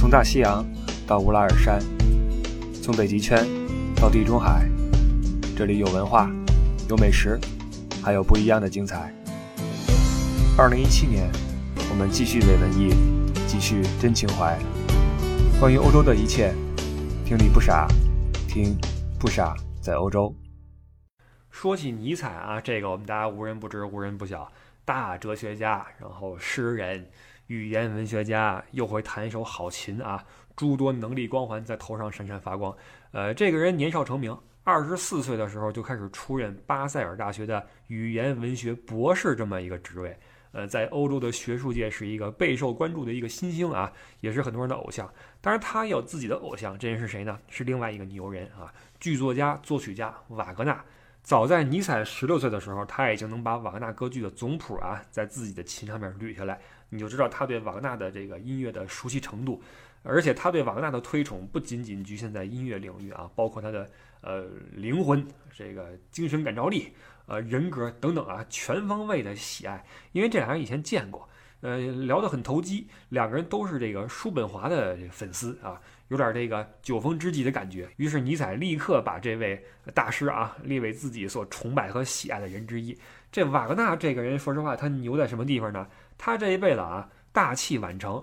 从大西洋到乌拉尔山，从北极圈到地中海，这里有文化，有美食，还有不一样的精彩。二零一七年，我们继续伪文艺，继续真情怀。关于欧洲的一切，听你不傻，听不傻在欧洲。说起尼采啊，这个我们大家无人不知，无人不晓，大哲学家，然后诗人。语言文学家又会弹一手好琴啊，诸多能力光环在头上闪闪发光。呃，这个人年少成名，二十四岁的时候就开始出任巴塞尔大学的语言文学博士这么一个职位。呃，在欧洲的学术界是一个备受关注的一个新星啊，也是很多人的偶像。当然，他有自己的偶像，这人是谁呢？是另外一个牛人啊，剧作家、作曲家瓦格纳。早在尼采十六岁的时候，他已经能把瓦格纳歌剧的总谱啊，在自己的琴上面捋下来。你就知道他对瓦格纳的这个音乐的熟悉程度，而且他对瓦格纳的推崇不仅仅局限在音乐领域啊，包括他的呃灵魂、这个精神感召力、呃人格等等啊，全方位的喜爱。因为这俩人以前见过，呃，聊得很投机，两个人都是这个叔本华的粉丝啊，有点这个酒逢知己的感觉。于是尼采立刻把这位大师啊列为自己所崇拜和喜爱的人之一。这瓦格纳这个人，说实话，他牛在什么地方呢？他这一辈子啊，大器晚成，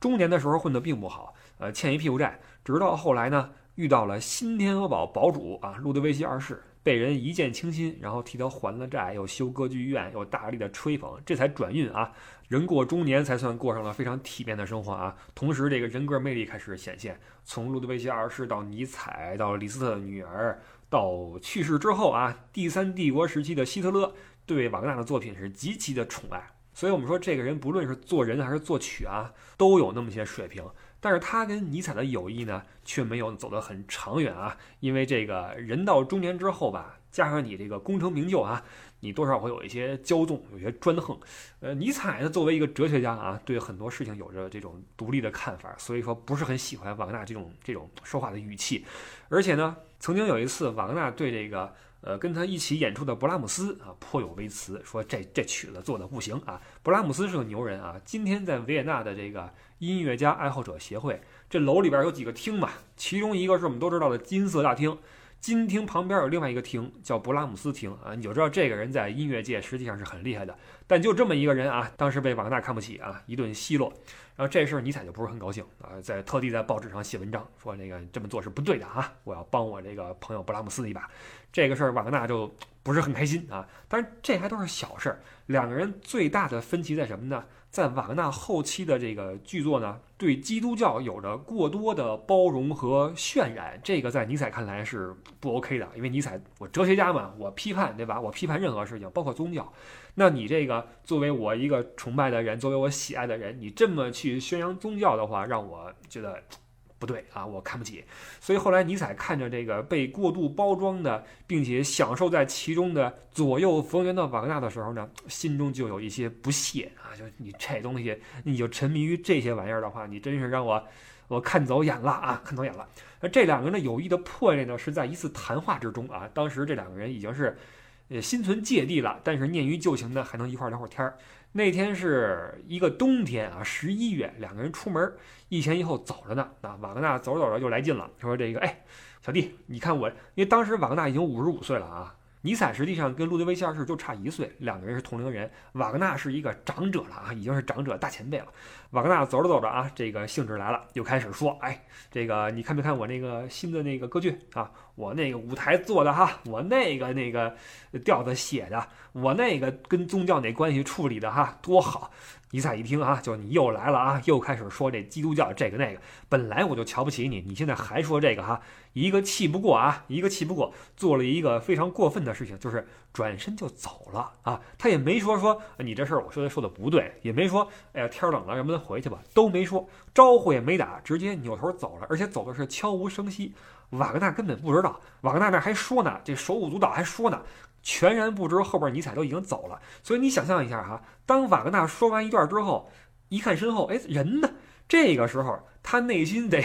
中年的时候混得并不好，呃，欠一屁股债。直到后来呢，遇到了新天鹅堡堡主啊，路德维希二世，被人一见倾心，然后替他还了债，又修歌剧院，又大力的吹捧，这才转运啊。人过中年，才算过上了非常体面的生活啊。同时，这个人格魅力开始显现，从路德维希二世到尼采，到李斯特的女儿，到去世之后啊，第三帝国时期的希特勒。对瓦格纳的作品是极其的宠爱，所以我们说这个人不论是做人还是作曲啊，都有那么些水平。但是他跟尼采的友谊呢，却没有走得很长远啊，因为这个人到中年之后吧，加上你这个功成名就啊，你多少会有一些骄纵，有些专横。呃，尼采呢，作为一个哲学家啊，对很多事情有着这种独立的看法，所以说不是很喜欢瓦格纳这种这种说话的语气。而且呢，曾经有一次，瓦格纳对这个。呃，跟他一起演出的勃拉姆斯啊，颇有微词，说这这曲子做的不行啊。勃拉姆斯是个牛人啊，今天在维也纳的这个音乐家爱好者协会，这楼里边有几个厅嘛，其中一个是我们都知道的金色大厅，金厅旁边有另外一个厅叫勃拉姆斯厅啊，你就知道这个人在音乐界实际上是很厉害的。但就这么一个人啊，当时被瓦格纳看不起啊，一顿奚落。然后这事儿尼采就不是很高兴啊，在特地在报纸上写文章说那个这么做是不对的啊，我要帮我这个朋友布拉姆斯一把。这个事儿瓦格纳就不是很开心啊。但是这还都是小事儿，两个人最大的分歧在什么呢？在瓦格纳后期的这个剧作呢，对基督教有着过多的包容和渲染，这个在尼采看来是不 OK 的。因为尼采，我哲学家嘛，我批判，对吧？我批判任何事情，包括宗教。那你这个作为我一个崇拜的人，作为我喜爱的人，你这么去宣扬宗教的话，让我觉得。不对啊，我看不起。所以后来尼采看着这个被过度包装的，并且享受在其中的左右逢源的瓦格纳的时候呢，心中就有一些不屑啊，就你这东西，你就沉迷于这些玩意儿的话，你真是让我我看走眼了啊，看走眼了。那这两个人的友谊的破裂呢，是在一次谈话之中啊，当时这两个人已经是呃心存芥蒂了，但是念于旧情呢，还能一块聊会儿天儿。那天是一个冬天啊，十一月，两个人出门一前一后走着呢。啊，瓦格纳走着走着就来劲了，他说：“这个，哎，小弟，你看我，因为当时瓦格纳已经五十五岁了啊。尼采实际上跟路德维希二世就差一岁，两个人是同龄人。瓦格纳是一个长者了啊，已经是长者大前辈了。瓦格纳走着走着啊，这个兴致来了，又开始说：“哎，这个你看没看我那个新的那个歌剧啊？我那个舞台做的哈，我那个那个调子写的，我那个跟宗教那关系处理的哈，多好。”尼采一听啊，就你又来了啊，又开始说这基督教这个那个。本来我就瞧不起你，你现在还说这个哈，一个气不过啊，一个气不过，做了一个非常过分的事情，就是转身就走了啊。他也没说说你这事儿我说的说的不对，也没说哎呀天冷了，咱们回去吧，都没说，招呼也没打，直接扭头走了，而且走的是悄无声息。瓦格纳根本不知道，瓦格纳那还说呢，这手舞足蹈还说呢。全然不知后边尼采都已经走了，所以你想象一下哈，当瓦格纳说完一段之后，一看身后，哎，人呢？这个时候他内心得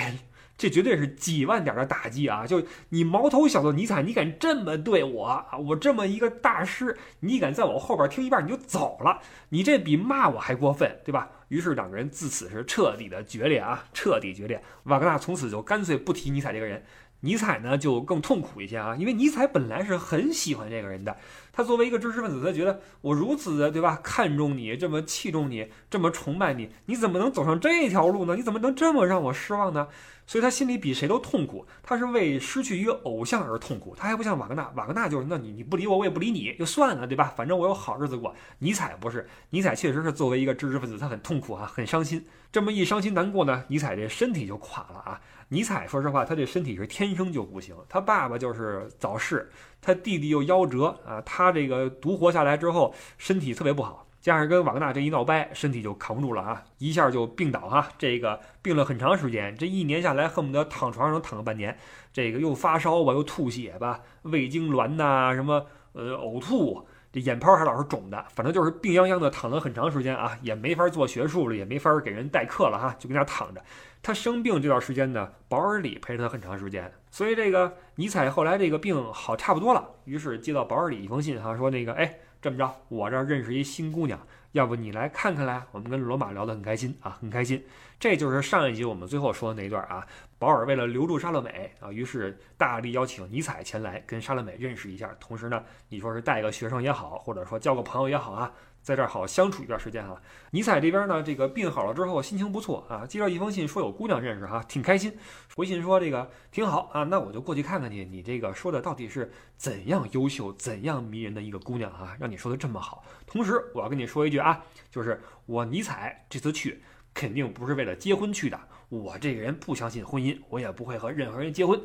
这绝对是几万点的打击啊！就你毛头小子尼采，你敢这么对我啊？我这么一个大师，你敢在我后边听一半你就走了？你这比骂我还过分，对吧？于是两个人自此是彻底的决裂啊，彻底决裂。瓦格纳从此就干脆不提尼采这个人。尼采呢就更痛苦一些啊，因为尼采本来是很喜欢这个人的。他作为一个知识分子，他觉得我如此的对吧，看重你，这么器重你，这么崇拜你，你怎么能走上这条路呢？你怎么能这么让我失望呢？所以他心里比谁都痛苦。他是为失去一个偶像而痛苦。他还不像瓦格纳，瓦格纳就是那你你不理我，我也不理你，就算了，对吧？反正我有好日子过。尼采不是，尼采确实是作为一个知识分子，他很痛苦啊，很伤心。这么一伤心难过呢，尼采这身体就垮了啊。尼采说实话，他这身体是天生就不行。他爸爸就是早逝，他弟弟又夭折啊。他这个独活下来之后，身体特别不好，加上跟瓦格纳这一闹掰，身体就扛不住了啊，一下就病倒哈。这个病了很长时间，这一年下来恨不得躺床上躺个半年。这个又发烧吧，又吐血吧，胃痉挛呐，什么呃呕吐。这眼泡还老是肿的，反正就是病殃殃的躺了很长时间啊，也没法做学术了，也没法给人代课了哈，就跟那躺着。他生病这段时间呢，保尔里陪着他很长时间，所以这个尼采后来这个病好差不多了，于是接到保尔里一封信哈，说那个哎这么着，我这认识一新姑娘。要不你来看看来，我们跟罗马聊得很开心啊，很开心。这就是上一集我们最后说的那一段啊。保尔为了留住莎乐美啊，于是大力邀请尼采前来跟莎乐美认识一下，同时呢，你说是带个学生也好，或者说交个朋友也好啊。在这儿好相处一段时间哈。尼采这边呢，这个病好了之后心情不错啊，接到一封信说有姑娘认识哈，挺开心。回信说这个挺好啊，那我就过去看看去。你这个说的到底是怎样优秀、怎样迷人的一个姑娘啊，让你说的这么好。同时我要跟你说一句啊，就是我尼采这次去肯定不是为了结婚去的，我这个人不相信婚姻，我也不会和任何人结婚。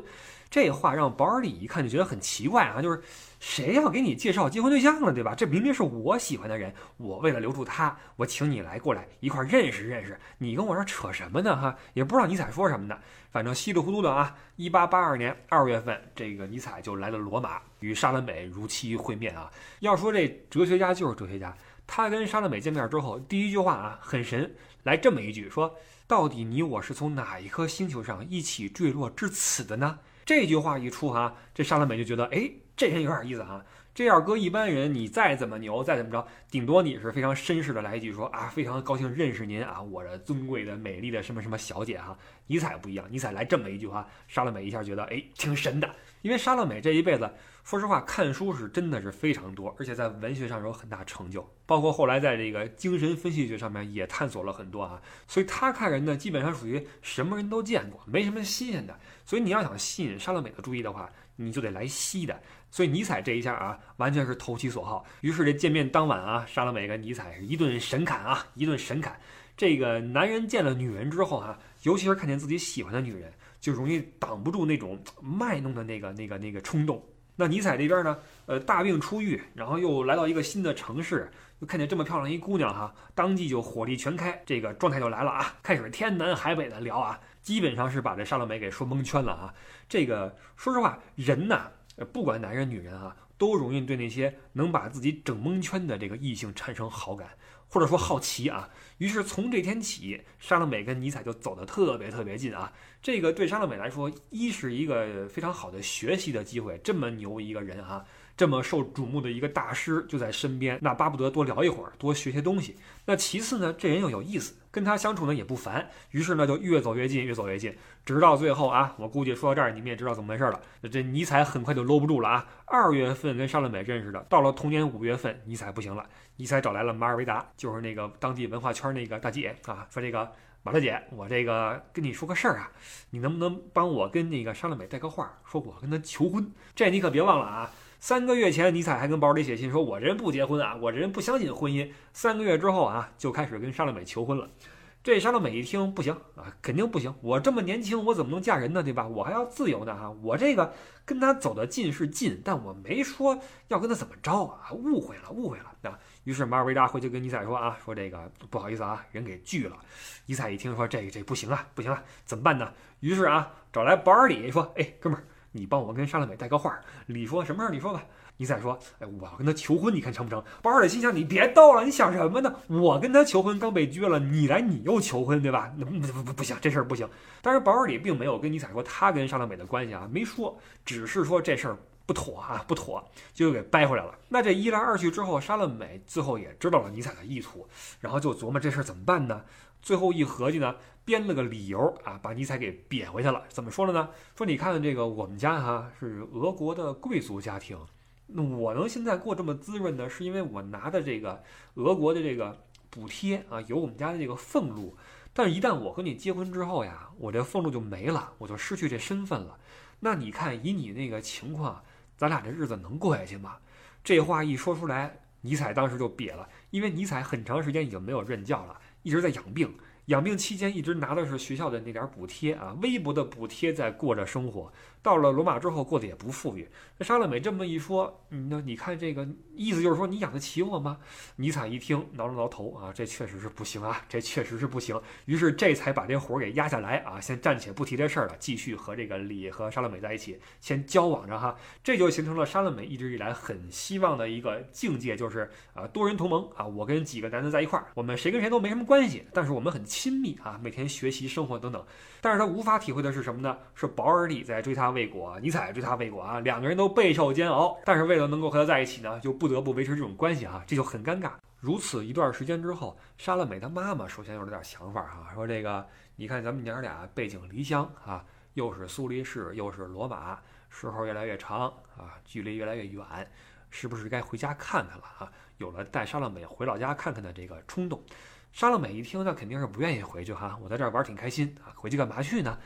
这话让保尔里一看就觉得很奇怪啊，就是谁要给你介绍结婚对象了，对吧？这明明是我喜欢的人，我为了留住他，我请你来过来一块认识认识，你跟我这扯什么呢？哈，也不知道尼采说什么呢，反正稀里糊涂的啊。一八八二年二月份，这个尼采就来了罗马，与莎乐美如期会面啊。要说这哲学家就是哲学家，他跟莎乐美见面之后，第一句话啊很神，来这么一句说：到底你我是从哪一颗星球上一起坠落至此的呢？这句话一出哈，这莎乐美就觉得，哎，这人有点意思哈。这要搁一般人，你再怎么牛，再怎么着，顶多你是非常绅士的来一句说啊，非常高兴认识您啊，我的尊贵的、美丽的什么什么小姐哈。尼采不一样，尼采来这么一句话，莎乐美一下觉得，哎，挺神的。因为莎乐美这一辈子，说实话，看书是真的是非常多，而且在文学上有很大成就，包括后来在这个精神分析学上面也探索了很多啊。所以他看人呢，基本上属于什么人都见过，没什么新鲜的。所以你要想吸引莎乐美的注意的话，你就得来西的。所以尼采这一下啊，完全是投其所好。于是这见面当晚啊，莎乐美跟尼采是一顿神侃啊，一顿神侃。这个男人见了女人之后哈，尤其是看见自己喜欢的女人，就容易挡不住那种卖弄的那个、那个、那个冲动。那尼采这边呢，呃，大病初愈，然后又来到一个新的城市，又看见这么漂亮一姑娘哈，当即就火力全开，这个状态就来了啊，开始天南海北的聊啊。基本上是把这莎乐美给说蒙圈了啊！这个说实话，人呐，不管男人女人啊，都容易对那些能把自己整蒙圈的这个异性产生好感，或者说好奇啊。于是从这天起，莎乐美跟尼采就走得特别特别近啊。这个对莎乐美来说，一是一个非常好的学习的机会，这么牛一个人啊。这么受瞩目的一个大师就在身边，那巴不得多聊一会儿，多学些东西。那其次呢，这人又有意思，跟他相处呢也不烦。于是呢，就越走越近，越走越近，直到最后啊，我估计说到这儿，你们也知道怎么回事了。这尼采很快就搂不住了啊！二月份跟莎乐美认识的，到了同年五月份，尼采不行了，尼采找来了马尔维达，就是那个当地文化圈那个大姐啊，说这个马大姐，我这个跟你说个事儿啊，你能不能帮我跟那个莎乐美带个话，说我跟她求婚？这你可别忘了啊！三个月前，尼采还跟保尔里写信说：“我这人不结婚啊，我这人不相信婚姻。”三个月之后啊，就开始跟莎乐美求婚了。这莎乐美一听，不行啊，肯定不行！我这么年轻，我怎么能嫁人呢？对吧？我还要自由呢哈！我这个跟他走得近是近，但我没说要跟他怎么着啊！误会了，误会了啊！于是马尔维达回去跟尼采说啊：“说这个不好意思啊，人给拒了。”尼采一听说这这不行啊，不行啊，怎么办呢？于是啊，找来保尔里说：“哎，哥们儿。”你帮我跟莎乐美带个话，你说什么事儿？你说吧。尼采说：“哎，我要跟他求婚，你看成不成？”保尔里心想：“你别逗了，你想什么呢？我跟他求婚刚被撅了，你来你又求婚，对吧？那不不不不行，这事儿不行。”但是保尔里并没有跟尼采说他跟莎乐美的关系啊，没说，只是说这事儿不妥啊，不妥，就又给掰回来了。那这一来二去之后，莎乐美最后也知道了尼采的意图，然后就琢磨这事儿怎么办呢？最后一合计呢，编了个理由啊，把尼采给贬回去了。怎么说的呢？说你看这个我们家哈是俄国的贵族家庭。那我能现在过这么滋润呢，是因为我拿的这个俄国的这个补贴啊，有我们家的这个俸禄。但是，一旦我和你结婚之后呀，我这俸禄就没了，我就失去这身份了。那你看，以你那个情况，咱俩这日子能过下去吗？这话一说出来，尼采当时就瘪了，因为尼采很长时间已经没有任教了，一直在养病。养病期间一直拿的是学校的那点补贴啊，微薄的补贴在过着生活。到了罗马之后，过得也不富裕。那莎乐美这么一说，那你看这个意思就是说你养得起我吗？尼采一听，挠了挠头啊，这确实是不行啊，这确实是不行。于是这才把这活给压下来啊，先暂且不提这事儿了，继续和这个李和莎乐美在一起，先交往着哈。这就形成了莎乐美一直以来很希望的一个境界，就是啊，多人同盟啊，我跟几个男的在一块儿，我们谁跟谁都没什么关系，但是我们很亲密啊，每天学习、生活等等。但是他无法体会的是什么呢？是保尔里在追他未果，尼采追他未果啊，两个人都备受煎熬。但是为了能够和他在一起呢，就不得不维持这种关系啊，这就很尴尬。如此一段时间之后，莎乐美她妈妈首先有了点想法哈，说这个你看咱们娘俩背井离乡啊，又是苏黎世又是罗马，时候越来越长啊，距离越来越远，是不是该回家看看了啊？有了带莎乐美回老家看看的这个冲动。莎乐美一听，那肯定是不愿意回去哈。我在这儿玩挺开心啊，回去干嘛去呢？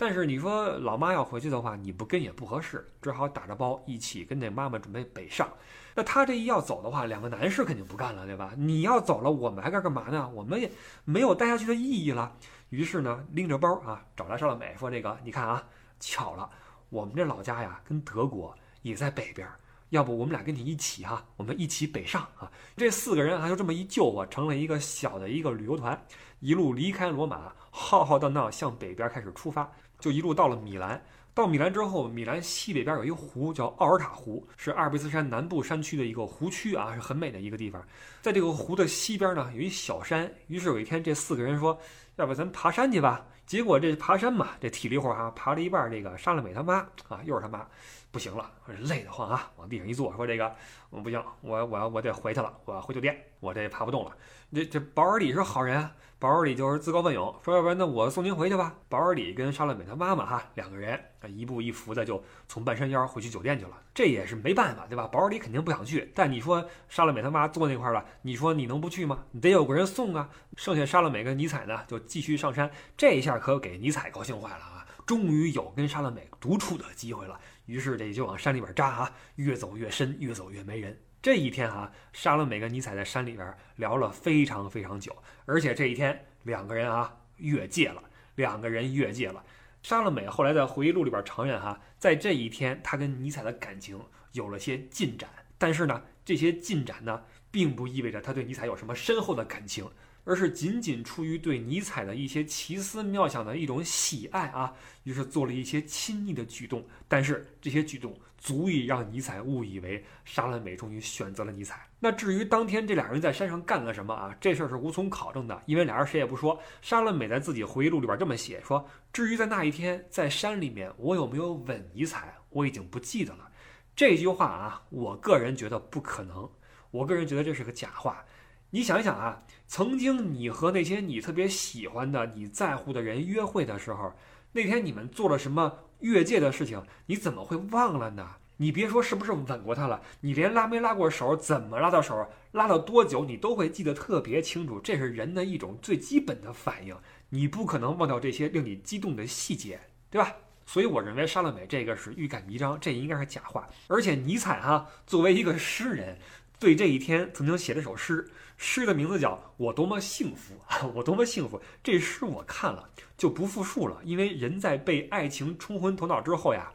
但是你说老妈要回去的话，你不跟也不合适，只好打着包一起跟那妈妈准备北上。那他这一要走的话，两个男士肯定不干了，对吧？你要走了，我们还干干嘛呢？我们也没有待下去的意义了。于是呢，拎着包啊，找来邵乐美说：“这个你看啊，巧了，我们这老家呀，跟德国也在北边。”要不我们俩跟你一起哈，我们一起北上啊！这四个人啊，就这么一救我，成了一个小的一个旅游团，一路离开罗马，浩浩荡荡向北边开始出发，就一路到了米兰。到米兰之后，米兰西北边有一个湖叫奥尔塔湖，是阿尔卑斯山南部山区的一个湖区啊，是很美的一个地方。在这个湖的西边呢，有一小山。于是有一天，这四个人说：“要不咱爬山去吧？”结果这爬山嘛，这体力活啊，爬了一半，这个莎乐美他妈啊，又是他妈。不行了，累得慌啊！往地上一坐，说这个，我不行，我我要我得回去了，我要回酒店，我这爬不动了。这这保尔里是好人啊，保尔里就是自告奋勇，说要不然那我送您回去吧。保尔里跟莎乐美她妈妈哈两个人啊一步一扶的就从半山腰回去酒店去了。这也是没办法，对吧？保尔里肯定不想去，但你说莎乐美他妈坐那块了，你说你能不去吗？你得有个人送啊。剩下莎乐美跟尼采呢就继续上山，这一下可给尼采高兴坏了啊，终于有跟莎乐美独处的机会了。于是这就往山里边扎啊，越走越深，越走越没人。这一天啊，莎乐美跟尼采在山里边聊了非常非常久，而且这一天两个人啊越界了，两个人越界了。莎乐美后来在回忆录里边承认哈，在这一天她跟尼采的感情有了些进展，但是呢，这些进展呢，并不意味着她对尼采有什么深厚的感情。而是仅仅出于对尼采的一些奇思妙想的一种喜爱啊，于是做了一些亲昵的举动。但是这些举动足以让尼采误以为莎乐美终于选择了尼采。那至于当天这俩人在山上干了什么啊，这事儿是无从考证的，因为俩人谁也不说。莎乐美在自己回忆录里边这么写说：“至于在那一天在山里面我有没有吻尼采，我已经不记得了。”这句话啊，我个人觉得不可能，我个人觉得这是个假话。你想一想啊，曾经你和那些你特别喜欢的、你在乎的人约会的时候，那天你们做了什么越界的事情？你怎么会忘了呢？你别说是不是吻过他了，你连拉没拉过手，怎么拉到手，拉了多久，你都会记得特别清楚。这是人的一种最基本的反应，你不可能忘掉这些令你激动的细节，对吧？所以我认为莎乐美这个是欲盖弥彰，这应该是假话。而且尼采哈作为一个诗人，对这一天曾经写了首诗。诗的名字叫《我多么幸福》，我多么幸福。这诗我看了就不复述了，因为人在被爱情冲昏头脑之后呀，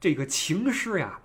这个情诗呀，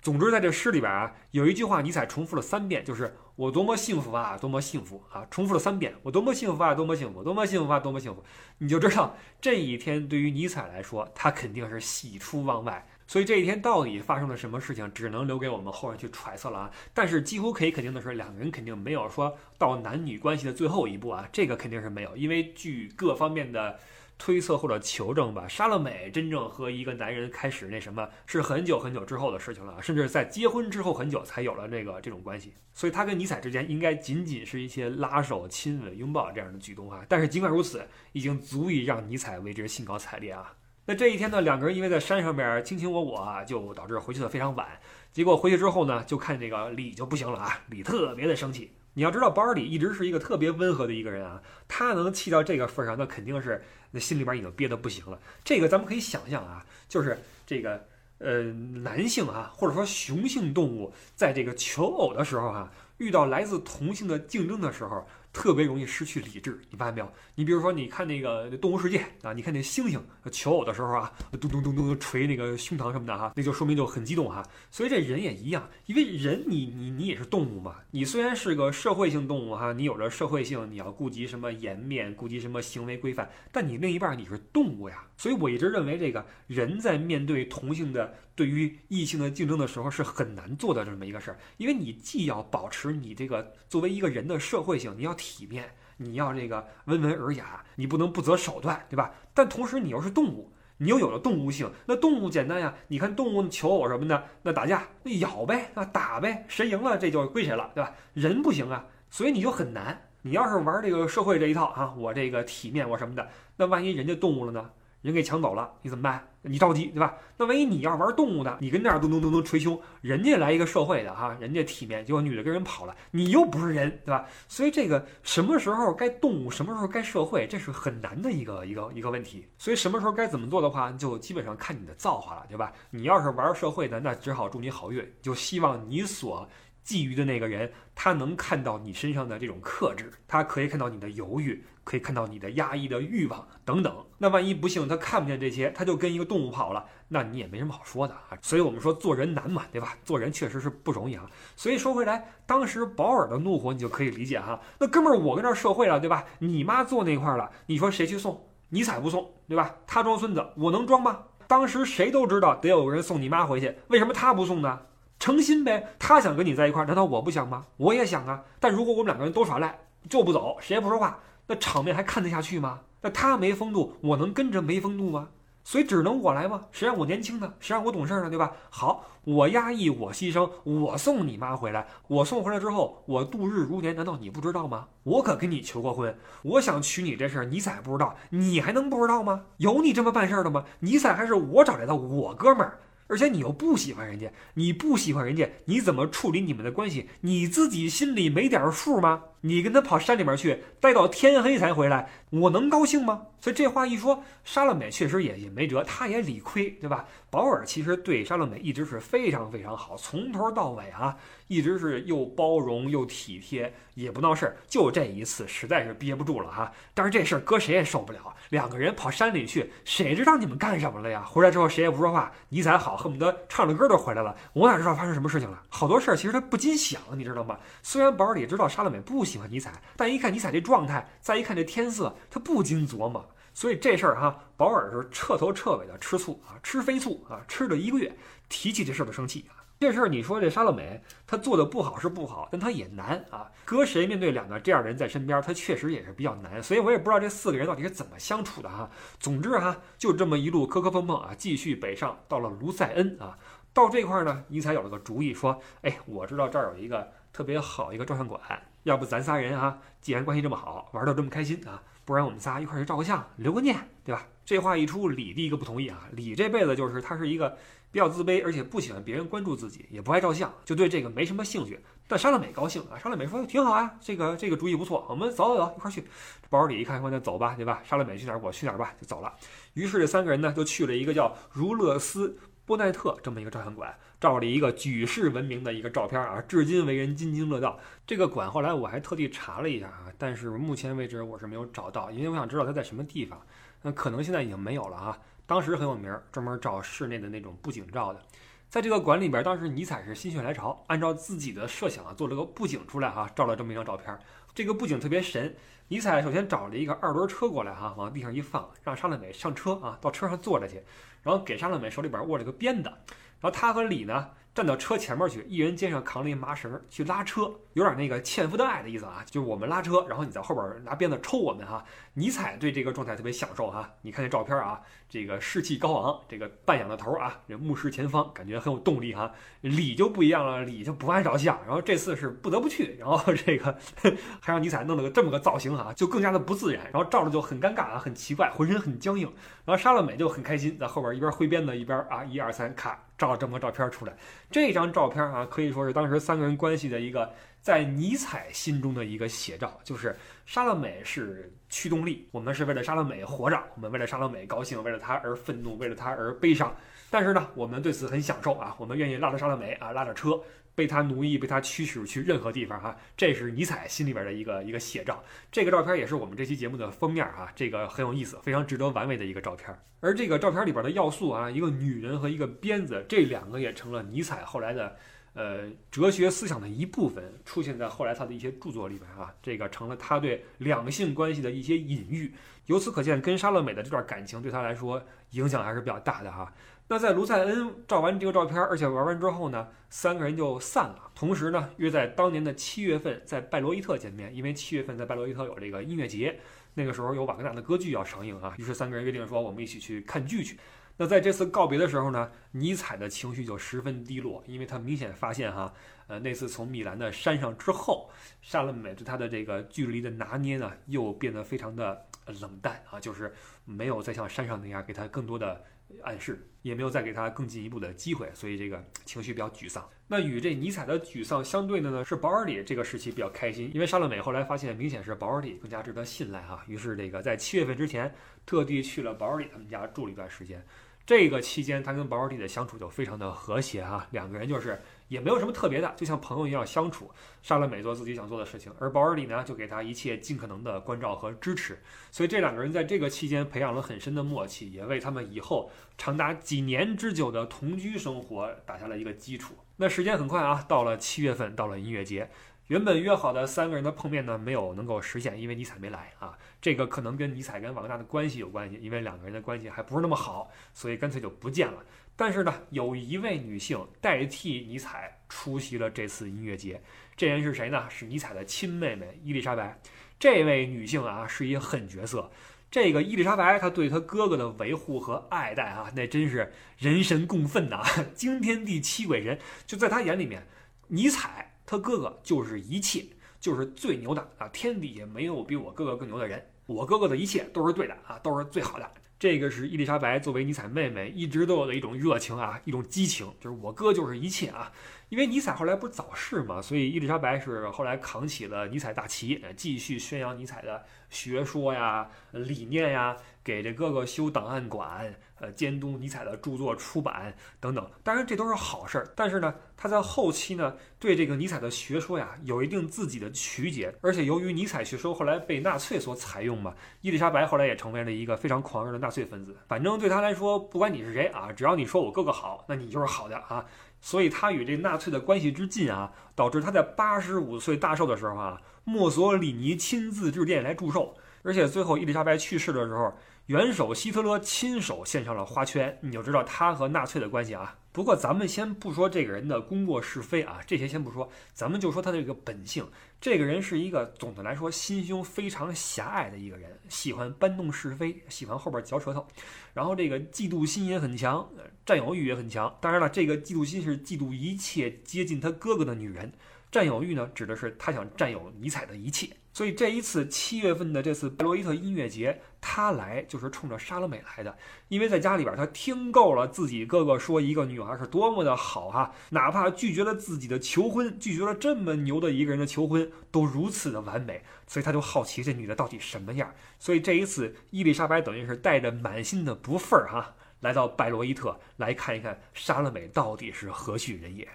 总之在这诗里边啊，有一句话尼采重复了三遍，就是我多么幸福啊，多么幸福啊！重复了三遍，我多么幸福啊，多么幸福，多么幸福啊，多么幸福！你就知道这一天对于尼采来说，他肯定是喜出望外。所以这一天到底发生了什么事情，只能留给我们后人去揣测了啊。但是几乎可以肯定的是，两个人肯定没有说到男女关系的最后一步啊，这个肯定是没有，因为据各方面的。推测或者求证吧，莎乐美真正和一个男人开始那什么，是很久很久之后的事情了，甚至在结婚之后很久才有了这个这种关系。所以他跟尼采之间应该仅仅是一些拉手、亲吻、拥抱这样的举动啊。但是尽管如此，已经足以让尼采为之兴高采烈啊。那这一天呢，两个人因为在山上面卿卿我我啊，就导致回去的非常晚。结果回去之后呢，就看这个李就不行了啊，李特别的生气。你要知道，保尔里一直是一个特别温和的一个人啊，他能气到这个份上，那肯定是那心里边已经憋得不行了。这个咱们可以想象啊，就是这个呃男性啊，或者说雄性动物，在这个求偶的时候哈，遇到来自同性的竞争的时候。特别容易失去理智，你发现没有？你比如说，你看那个《动物世界》啊，你看那猩猩求偶的时候啊，咚咚咚咚捶那个胸膛什么的哈，那就说明就很激动哈。所以这人也一样，因为人你你你也是动物嘛，你虽然是个社会性动物哈，你有着社会性，你要顾及什么颜面，顾及什么行为规范，但你另一半你是动物呀。所以我一直认为，这个人在面对同性的。对于异性的竞争的时候是很难做的这么一个事儿，因为你既要保持你这个作为一个人的社会性，你要体面，你要这个温文尔雅，你不能不择手段，对吧？但同时你又是动物，你又有了动物性，那动物简单呀，你看动物求偶什么的，那打架那咬呗，那打呗，谁赢了这就归谁了，对吧？人不行啊，所以你就很难。你要是玩这个社会这一套啊，我这个体面我什么的，那万一人家动物了呢？人给抢走了，你怎么办？你着急对吧？那万一你要玩动物的，你跟那儿咚咚咚咚捶胸，人家来一个社会的哈，人家体面，结果女的跟人跑了，你又不是人对吧？所以这个什么时候该动物，什么时候该社会，这是很难的一个一个一个问题。所以什么时候该怎么做的话，就基本上看你的造化了，对吧？你要是玩社会的，那只好祝你好运，就希望你所。觊觎的那个人，他能看到你身上的这种克制，他可以看到你的犹豫，可以看到你的压抑的欲望等等。那万一不幸他看不见这些，他就跟一个动物跑了，那你也没什么好说的啊。所以我们说做人难嘛，对吧？做人确实是不容易啊。所以说回来，当时保尔的怒火你就可以理解哈。那哥们儿，我跟这儿社会了，对吧？你妈坐那块儿了，你说谁去送？尼采不送，对吧？他装孙子，我能装吗？当时谁都知道得有个人送你妈回去，为什么他不送呢？诚心呗，他想跟你在一块儿，难道我不想吗？我也想啊。但如果我们两个人都耍赖，就不走，谁也不说话，那场面还看得下去吗？那他没风度，我能跟着没风度吗？所以只能我来吗？谁让我年轻呢？谁让我懂事呢？对吧？好，我压抑，我牺牲，我送你妈回来。我送回来之后，我度日如年，难道你不知道吗？我可跟你求过婚，我想娶你这事儿，尼采不知道，你还能不知道吗？有你这么办事儿的吗？尼采还是我找来的，我哥们儿。而且你又不喜欢人家，你不喜欢人家，你怎么处理你们的关系？你自己心里没点数吗？你跟他跑山里面去，待到天黑才回来，我能高兴吗？所以这话一说，沙乐美确实也也没辙，他也理亏，对吧？保尔其实对沙乐美一直是非常非常好，从头到尾啊，一直是又包容又体贴，也不闹事儿。就这一次，实在是憋不住了哈。但是这事儿搁谁也受不了，两个人跑山里去，谁知道你们干什么了呀？回来之后谁也不说话，尼采好，恨不得唱着歌都回来了。我哪知道发生什么事情了？好多事儿其实他不禁想，你知道吗？虽然保尔也知道沙乐美不喜欢尼采，但一看尼采这状态，再一看这天色，他不禁琢磨。所以这事儿哈，保尔是彻头彻尾的吃醋啊，吃飞醋啊，吃了一个月，提起这事儿就生气啊。这事儿你说这沙乐美她做的不好是不好，但她也难啊。搁谁面对两个这样的人在身边，她确实也是比较难。所以我也不知道这四个人到底是怎么相处的哈。总之哈，就这么一路磕磕碰碰啊，继续北上，到了卢塞恩啊。到这块儿呢，尼采有了个主意，说：“哎，我知道这儿有一个特别好一个照相馆，要不咱仨人啊，既然关系这么好，玩到这么开心啊。”不然我们仨一块去照个相，留个念，对吧？这话一出，李第一个不同意啊。李这辈子就是他是一个比较自卑，而且不喜欢别人关注自己，也不爱照相，就对这个没什么兴趣。但沙乐美高兴啊，沙乐美说挺好啊，这个这个主意不错，我们走走走，一块去。包里一看，说那走吧，对吧？沙乐美去哪儿，我去哪儿吧，就走了。于是这三个人呢，就去了一个叫如勒斯波奈特这么一个照相馆。照了一个举世闻名的一个照片啊，至今为人津津乐道。这个馆后来我还特地查了一下啊，但是目前为止我是没有找到，因为我想知道它在什么地方。那可能现在已经没有了啊。当时很有名，专门照室内的那种布景照的。在这个馆里边，当时尼采是心血来潮，按照自己的设想啊，做了个布景出来哈，照了这么一张照片。这个布景特别神。尼采首先找了一个二轮车过来哈，往地上一放，让莎乐美上车啊，到车上坐着去，然后给莎乐美手里边握着个鞭子，然后他和李呢。站到车前面去，一人肩上扛了一麻绳去拉车，有点那个纤夫的爱的意思啊，就是我们拉车，然后你在后边拿鞭子抽我们哈。尼采对这个状态特别享受哈。你看这照片啊，这个士气高昂，这个半仰的头啊，这目视前方，感觉很有动力哈。李就不一样了，李就不爱照相，然后这次是不得不去，然后 这个 还让尼采弄了个这么个造型哈，就更加的不自然，然后照着就很尴尬啊，很奇怪，浑身很僵硬。然后莎乐美就很开心，在后边一边挥鞭子一边啊，一二三，咔。照了这么个照片出来，这张照片啊，可以说是当时三个人关系的一个在尼采心中的一个写照，就是莎乐美是驱动力，我们是为了莎乐美活着，我们为了莎乐美高兴，为了她而愤怒，为了她而悲伤。但是呢，我们对此很享受啊，我们愿意拉着莎乐美啊，拉着车。被他奴役，被他驱使去任何地方哈，这是尼采心里边的一个一个写照。这个照片也是我们这期节目的封面哈，这个很有意思，非常值得玩味的一个照片。而这个照片里边的要素啊，一个女人和一个鞭子，这两个也成了尼采后来的呃哲学思想的一部分，出现在后来他的一些著作里边啊，这个成了他对两性关系的一些隐喻。由此可见，跟莎乐美的这段感情对他来说影响还是比较大的哈。那在卢塞恩照完这个照片，而且玩完之后呢，三个人就散了。同时呢，约在当年的七月份在拜罗伊特见面，因为七月份在拜罗伊特有这个音乐节，那个时候有瓦格纳的歌剧要上映啊。于是三个人约定说，我们一起去看剧去。那在这次告别的时候呢，尼采的情绪就十分低落，因为他明显发现哈，呃，那次从米兰的山上之后，莎乐美对他的这个距离的拿捏呢，又变得非常的冷淡啊，就是没有再像山上那样给他更多的。暗示也没有再给他更进一步的机会，所以这个情绪比较沮丧。那与这尼采的沮丧相对的呢，是保尔里这个时期比较开心，因为莎乐美后来发现明显是保尔里更加值得信赖哈，于是这个在七月份之前特地去了保尔里他们家住了一段时间。这个期间他跟保尔里的相处就非常的和谐哈，两个人就是。也没有什么特别的，就像朋友一样相处。莎乐美做自己想做的事情，而保尔里呢，就给他一切尽可能的关照和支持。所以这两个人在这个期间培养了很深的默契，也为他们以后长达几年之久的同居生活打下了一个基础。那时间很快啊，到了七月份，到了音乐节，原本约好的三个人的碰面呢，没有能够实现，因为尼采没来啊。这个可能跟尼采跟瓦格纳的关系有关系，因为两个人的关系还不是那么好，所以干脆就不见了。但是呢，有一位女性代替尼采出席了这次音乐节。这人是谁呢？是尼采的亲妹妹伊丽莎白。这位女性啊，是一狠角色。这个伊丽莎白，她对她哥哥的维护和爱戴啊，那真是人神共愤呐，惊天地泣鬼神。就在她眼里面，尼采他哥哥就是一切，就是最牛的啊！天底下没有比我哥哥更牛的人。我哥哥的一切都是对的啊，都是最好的。这个是伊丽莎白作为尼采妹妹一直都有的一种热情啊，一种激情，就是我哥就是一切啊。因为尼采后来不是早逝嘛，所以伊丽莎白是后来扛起了尼采大旗，继续宣扬尼采的学说呀、理念呀。给这哥哥修档案馆，呃，监督尼采的著作出版等等，当然这都是好事儿。但是呢，他在后期呢，对这个尼采的学说呀，有一定自己的曲解。而且由于尼采学说后来被纳粹所采用嘛，伊丽莎白后来也成为了一个非常狂热的纳粹分子。反正对他来说，不管你是谁啊，只要你说我哥哥好，那你就是好的啊。所以他与这纳粹的关系之近啊，导致他在八十五岁大寿的时候啊，墨索里尼亲自致电来祝寿。而且最后伊丽莎白去世的时候。元首希特勒亲手献上了花圈，你就知道他和纳粹的关系啊。不过咱们先不说这个人的功过是非啊，这些先不说，咱们就说他的这个本性。这个人是一个总的来说心胸非常狭隘的一个人，喜欢搬弄是非，喜欢后边嚼舌头，然后这个嫉妒心也很强，占有欲也很强。当然了，这个嫉妒心是嫉妒一切接近他哥哥的女人，占有欲呢，指的是他想占有尼采的一切。所以这一次七月份的这次贝洛伊特音乐节，他来就是冲着莎乐美来的。因为在家里边，他听够了自己哥哥说一个女孩是多么的好哈，哪怕拒绝了自己的求婚，拒绝了这么牛的一个人的求婚，都如此的完美。所以他就好奇这女的到底什么样。所以这一次，伊丽莎白等于是带着满心的不忿儿哈，来到拜洛伊特来看一看莎乐美到底是何许人也。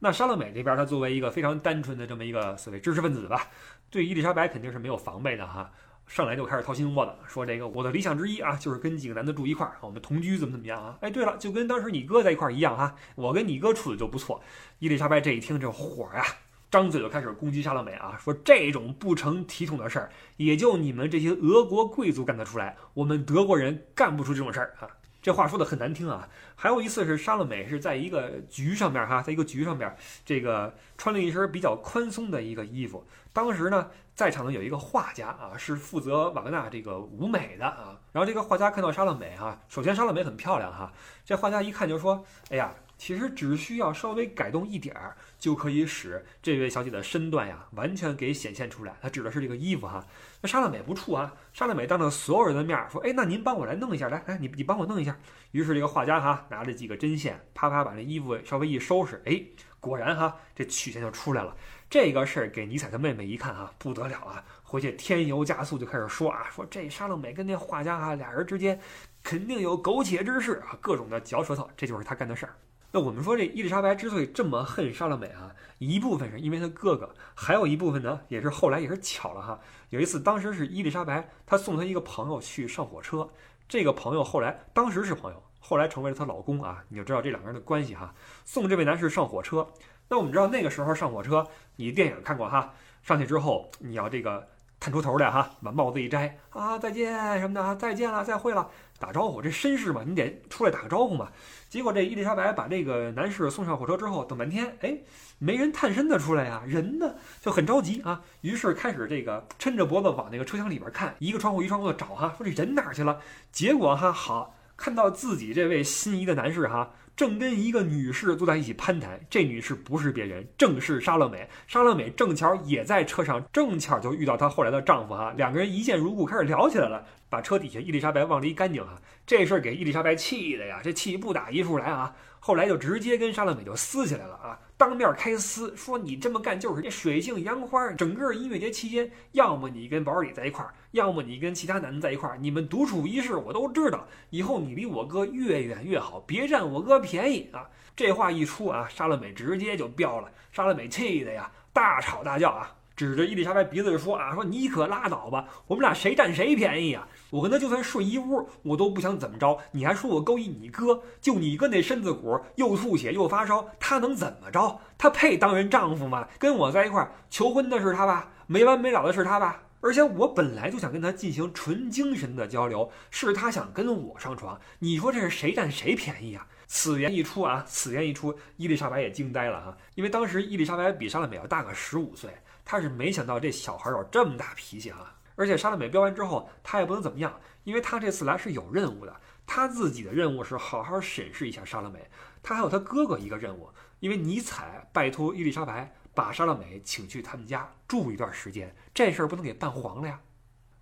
那莎乐美这边，她作为一个非常单纯的这么一个所谓知识分子吧。对伊丽莎白肯定是没有防备的哈，上来就开始掏心窝子，说这个我的理想之一啊，就是跟几个男的住一块儿，我们同居怎么怎么样啊？哎，对了，就跟当时你哥在一块儿一样哈，我跟你哥处的就不错。伊丽莎白这一听这火呀，张嘴就开始攻击莎乐美啊，说这种不成体统的事儿，也就你们这些俄国贵族干得出来，我们德国人干不出这种事儿啊。这话说的很难听啊！还有一次是莎乐美是在一个局上面哈，在一个局上面，这个穿了一身比较宽松的一个衣服。当时呢，在场的有一个画家啊，是负责瓦格纳这个舞美的啊。然后这个画家看到莎乐美哈，首先莎乐美很漂亮哈，这画家一看就说：“哎呀。”其实只需要稍微改动一点儿，就可以使这位小姐的身段呀完全给显现出来。她指的是这个衣服哈。那莎乐美不怵啊，莎乐美当着所有人的面说：“哎，那您帮我来弄一下，来来，你你帮我弄一下。”于是这个画家哈拿着几个针线，啪啪把那衣服稍微一收拾，哎，果然哈这曲线就出来了。这个事儿给尼采的妹妹一看哈，不得了啊，回去添油加醋就开始说啊，说这莎乐美跟那画家哈俩人之间肯定有苟且之事啊，各种的嚼舌头，这就是他干的事儿。那我们说这伊丽莎白之所以这么恨莎乐美啊，一部分是因为她哥哥，还有一部分呢，也是后来也是巧了哈。有一次，当时是伊丽莎白她送她一个朋友去上火车，这个朋友后来当时是朋友，后来成为了她老公啊，你就知道这两个人的关系哈。送这位男士上火车，那我们知道那个时候上火车，你电影看过哈，上去之后你要这个探出头来哈，把帽子一摘啊，再见什么的啊，再见了，再会了。打招呼，这绅士嘛，你得出来打个招呼嘛。结果这伊丽莎白把这个男士送上火车之后，等半天，哎，没人探身的出来呀，人呢就很着急啊。于是开始这个抻着脖子往那个车厢里边看，一个窗户一窗户的找哈，说这人哪去了？结果哈好看到自己这位心仪的男士哈。正跟一个女士坐在一起攀谈，这女士不是别人，正是莎乐美。莎乐美正巧也在车上，正巧就遇到她后来的丈夫哈，两个人一见如故，开始聊起来了，把车底下伊丽莎白忘得一干净啊。这事儿给伊丽莎白气的呀，这气不打一处来啊。后来就直接跟莎乐美就撕起来了啊。当面开撕，说你这么干就是这水性杨花。整个音乐节期间，要么你跟保尔里在一块儿，要么你跟其他男的在一块儿，你们独处一室，我都知道。以后你离我哥越远越好，别占我哥便宜啊！这话一出啊，莎乐美直接就飙了。莎乐美气的呀，大吵大叫啊。指着伊丽莎白鼻子就说啊，说你可拉倒吧，我们俩谁占谁便宜啊？我跟他就算睡一屋，我都不想怎么着。你还说我勾引你哥？就你哥那身子骨，又吐血又发烧，他能怎么着？他配当人丈夫吗？跟我在一块儿求婚的是他吧？没完没了的是他吧？而且我本来就想跟他进行纯精神的交流，是他想跟我上床。你说这是谁占谁便宜啊？此言一出啊，此言一出，伊丽莎白也惊呆了哈，因为当时伊丽莎白比莎乐美要大个十五岁。他是没想到这小孩有这么大脾气啊！而且莎乐美飙完之后，他也不能怎么样，因为他这次来是有任务的。他自己的任务是好好审视一下莎乐美。他还有他哥哥一个任务，因为尼采拜托伊丽莎白把莎乐美请去他们家住一段时间，这事儿不能给办黄了呀。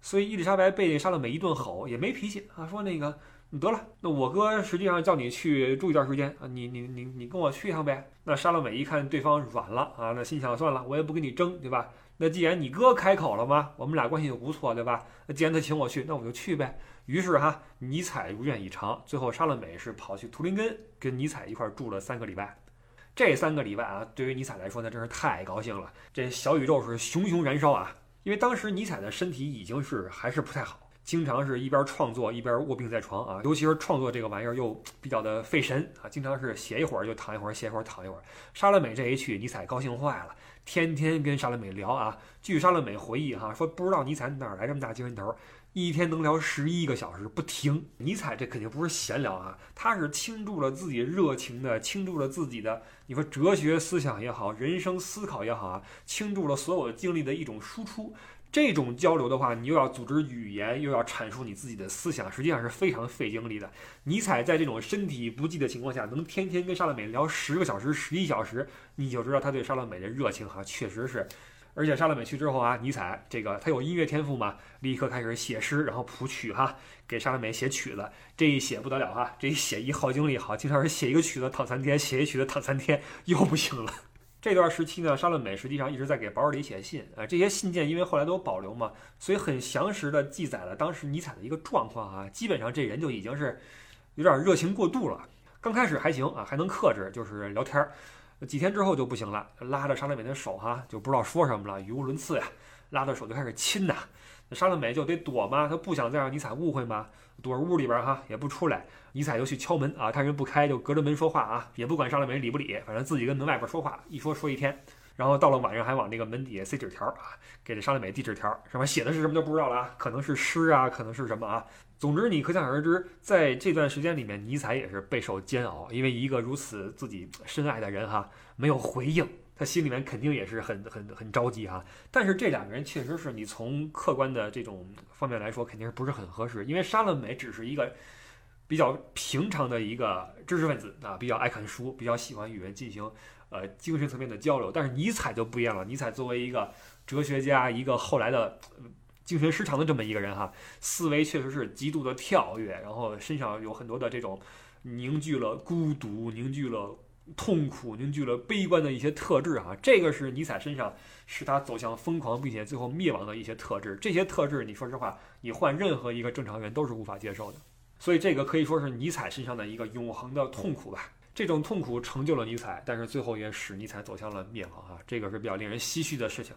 所以伊丽莎白被莎乐美一顿吼，也没脾气啊，说那个。得了，那我哥实际上叫你去住一段时间啊，你你你你跟我去一趟呗。那莎乐美一看对方软了啊，那心想算了，我也不跟你争，对吧？那既然你哥开口了嘛，我们俩关系就不错，对吧？那既然他请我去，那我就去呗。于是哈，尼采如愿以偿，最后莎乐美是跑去图林根跟尼采一块住了三个礼拜。这三个礼拜啊，对于尼采来说那真是太高兴了，这小宇宙是熊熊燃烧啊，因为当时尼采的身体已经是还是不太好经。常是一边创作一边卧病在床啊，尤其是创作这个玩意儿又比较的费神啊，经常是写一会儿就躺一会儿，写一会儿躺一会儿。莎乐美这一去，尼采高兴坏了，天天跟莎乐美聊啊。据莎乐美回忆哈，说不知道尼采哪来这么大精神头，一天能聊十一个小时不停。尼采这肯定不是闲聊啊，他是倾注了自己热情的，倾注了自己的，你说哲学思想也好，人生思考也好啊，倾注了所有精力的一种输出。这种交流的话，你又要组织语言，又要阐述你自己的思想，实际上是非常费精力的。尼采在这种身体不济的情况下，能天天跟莎乐美聊十个小时、十一小时，你就知道他对莎乐美的热情哈，确实是。而且莎乐美去之后啊，尼采这个他有音乐天赋嘛，立刻开始写诗，然后谱曲哈，给莎乐美写曲子。这一写不得了哈，这一写一耗精力好，经常是写一个曲子躺三天，写一曲子躺三天，又不行了。这段时期呢，莎乐美实际上一直在给保尔里写信啊。这些信件因为后来都有保留嘛，所以很详实的记载了当时尼采的一个状况啊。基本上这人就已经是有点热情过度了。刚开始还行啊，还能克制，就是聊天儿。几天之后就不行了，拉着莎乐美的手哈，就不知道说什么了，语无伦次呀。拉着手就开始亲呐。莎乐美就得躲嘛，她不想再让尼采误会嘛，躲屋里边哈也不出来。尼采就去敲门啊，看人不开就隔着门说话啊，也不管莎乐美理不理，反正自己跟门外边说话，一说说一天。然后到了晚上还往那个门底下塞纸条啊，给这莎乐美递纸条，上面写的是什么就不知道了啊，可能是诗啊，可能是什么啊。总之你可想而知，在这段时间里面，尼采也是备受煎熬，因为一个如此自己深爱的人哈没有回应，他心里面肯定也是很很很着急哈。但是这两个人确实是你从客观的这种方面来说，肯定是不是很合适，因为莎乐美只是一个比较平常的一个知识分子啊，比较爱看书，比较喜欢与人进行。呃，精神层面的交流，但是尼采就不一样了。尼采作为一个哲学家，一个后来的精神失常的这么一个人哈，思维确实是极度的跳跃，然后身上有很多的这种凝聚了孤独、凝聚了痛苦、凝聚了悲观的一些特质啊。这个是尼采身上使他走向疯狂并且最后灭亡的一些特质。这些特质，你说实话，你换任何一个正常人都是无法接受的。所以这个可以说是尼采身上的一个永恒的痛苦吧。这种痛苦成就了尼采，但是最后也使尼采走向了灭亡啊！这个是比较令人唏嘘的事情。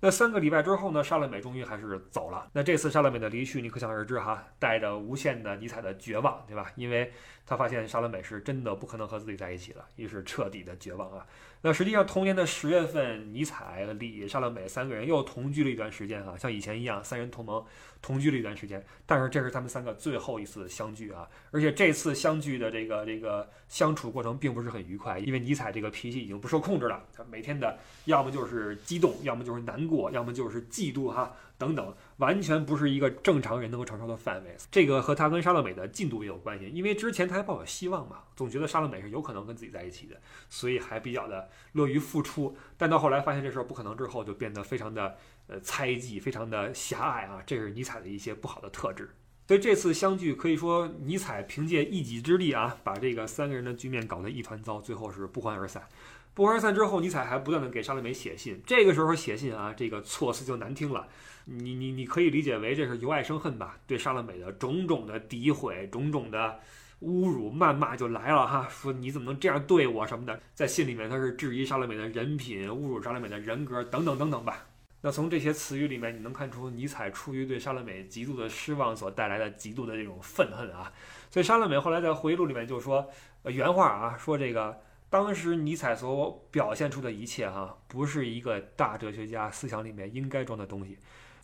那三个礼拜之后呢？莎乐美终于还是走了。那这次莎乐美的离去，你可想而知哈，带着无限的尼采的绝望，对吧？因为他发现莎乐美是真的不可能和自己在一起了，于是彻底的绝望啊。那实际上同年的十月份，尼采、李、莎乐美三个人又同居了一段时间哈，像以前一样，三人同盟。同居了一段时间，但是这是他们三个最后一次相聚啊！而且这次相聚的这个这个相处过程并不是很愉快，因为尼采这个脾气已经不受控制了，他每天的要么就是激动，要么就是难过，要么就是嫉妒哈等等，完全不是一个正常人能够承受的范围。这个和他跟莎乐美的进度也有关系，因为之前他还抱有希望嘛，总觉得莎乐美是有可能跟自己在一起的，所以还比较的乐于付出。但到后来发现这事儿不可能之后，就变得非常的。呃，猜忌非常的狭隘啊，这是尼采的一些不好的特质。所以这次相聚可以说，尼采凭借一己之力啊，把这个三个人的局面搞得一团糟，最后是不欢而散。不欢而散之后，尼采还不断的给莎乐美写信。这个时候写信啊，这个措辞就难听了。你你你可以理解为这是由爱生恨吧？对莎乐美的种种的诋毁、种种的侮辱、谩骂就来了哈，说你怎么能这样对我什么的。在信里面，他是质疑莎乐美的人品，侮辱莎乐美的人格等等等等吧。那从这些词语里面，你能看出尼采出于对莎乐美极度的失望所带来的极度的这种愤恨啊。所以莎乐美后来在回忆录里面就说，呃，原话啊，说这个当时尼采所表现出的一切哈，不是一个大哲学家思想里面应该装的东西。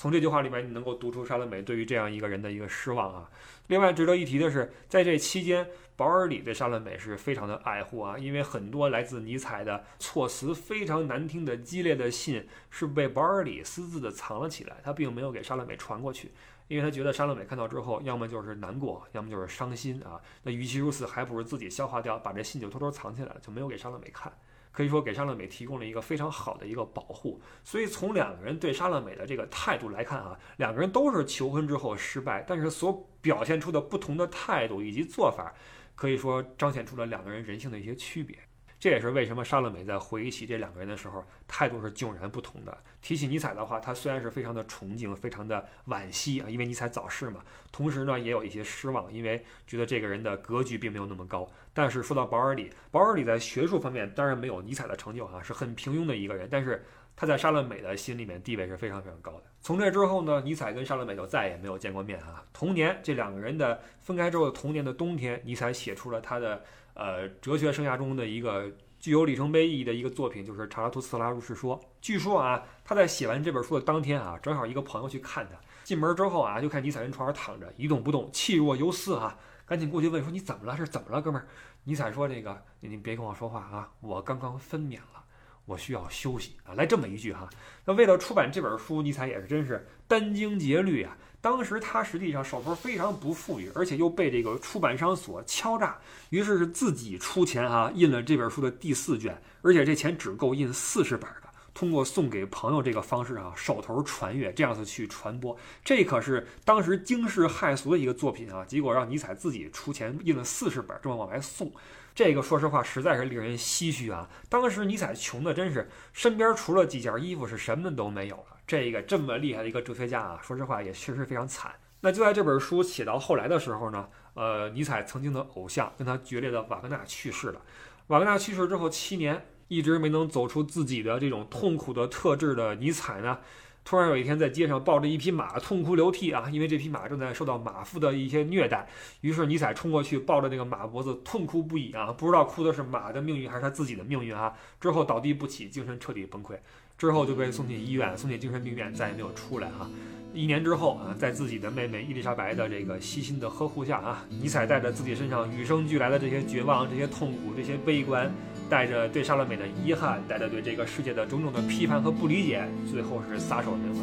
从这句话里面，你能够读出莎乐美对于这样一个人的一个失望啊。另外值得一提的是，在这期间，保尔里对莎乐美是非常的爱护啊，因为很多来自尼采的措辞非常难听的激烈的信是被保尔里私自的藏了起来，他并没有给莎乐美传过去，因为他觉得莎乐美看到之后，要么就是难过，要么就是伤心啊。那与其如此，还不如自己消化掉，把这信就偷偷藏起来了，就没有给莎乐美看。可以说给沙乐美提供了一个非常好的一个保护，所以从两个人对沙乐美的这个态度来看啊，两个人都是求婚之后失败，但是所表现出的不同的态度以及做法，可以说彰显出了两个人人性的一些区别。这也是为什么莎乐美在回忆起这两个人的时候，态度是迥然不同的。提起尼采的话，他虽然是非常的崇敬，非常的惋惜啊，因为尼采早逝嘛。同时呢，也有一些失望，因为觉得这个人的格局并没有那么高。但是说到保尔里，保尔里在学术方面当然没有尼采的成就啊，是很平庸的一个人。但是他在莎乐美的心里面地位是非常非常高的。从这之后呢，尼采跟莎乐美就再也没有见过面啊。同年，这两个人的分开之后，同年的冬天，尼采写出了他的。呃，哲学生涯中的一个具有里程碑意义的一个作品，就是《查拉图斯特拉如是说》。据说啊，他在写完这本书的当天啊，正好一个朋友去看他，进门之后啊，就看尼采人床上躺着一动不动，气若游丝啊，赶紧过去问说：“你怎么了？是怎么了，哥们儿？”尼采说：“这个，你别跟我说话啊，我刚刚分娩了，我需要休息啊。”来这么一句哈。那为了出版这本书，尼采也是真是殚精竭虑啊。当时他实际上手头非常不富裕，而且又被这个出版商所敲诈，于是是自己出钱啊印了这本书的第四卷，而且这钱只够印四十本的，通过送给朋友这个方式啊手头传阅，这样子去传播，这可是当时惊世骇俗的一个作品啊！结果让尼采自己出钱印了四十本，这么往外送。这个说实话实在是令人唏嘘啊！当时尼采穷的真是身边除了几件衣服是什么都没有了。这个这么厉害的一个哲学家啊，说实话也确实非常惨。那就在这本书写到后来的时候呢，呃，尼采曾经的偶像跟他决裂的瓦格纳去世了。瓦格纳去世之后七年，一直没能走出自己的这种痛苦的特质的尼采呢，突然有一天在街上抱着一匹马痛哭流涕啊，因为这匹马正在受到马夫的一些虐待。于是尼采冲过去抱着那个马脖子痛哭不已啊，不知道哭的是马的命运还是他自己的命运啊。之后倒地不起，精神彻底崩溃，之后就被送进医院，送进精神病院，再也没有出来啊。一年之后啊，在自己的妹妹伊丽莎白的这个悉心的呵护下啊，尼采带着自己身上与生俱来的这些绝望、这些痛苦、这些悲观，带着对莎乐美的遗憾，带着对这个世界的种种的批判和不理解，最后是撒手人寰。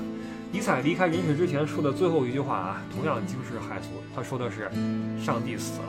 尼采离开人世之前说的最后一句话啊，同样惊世骇俗，他说的是：“上帝死了。”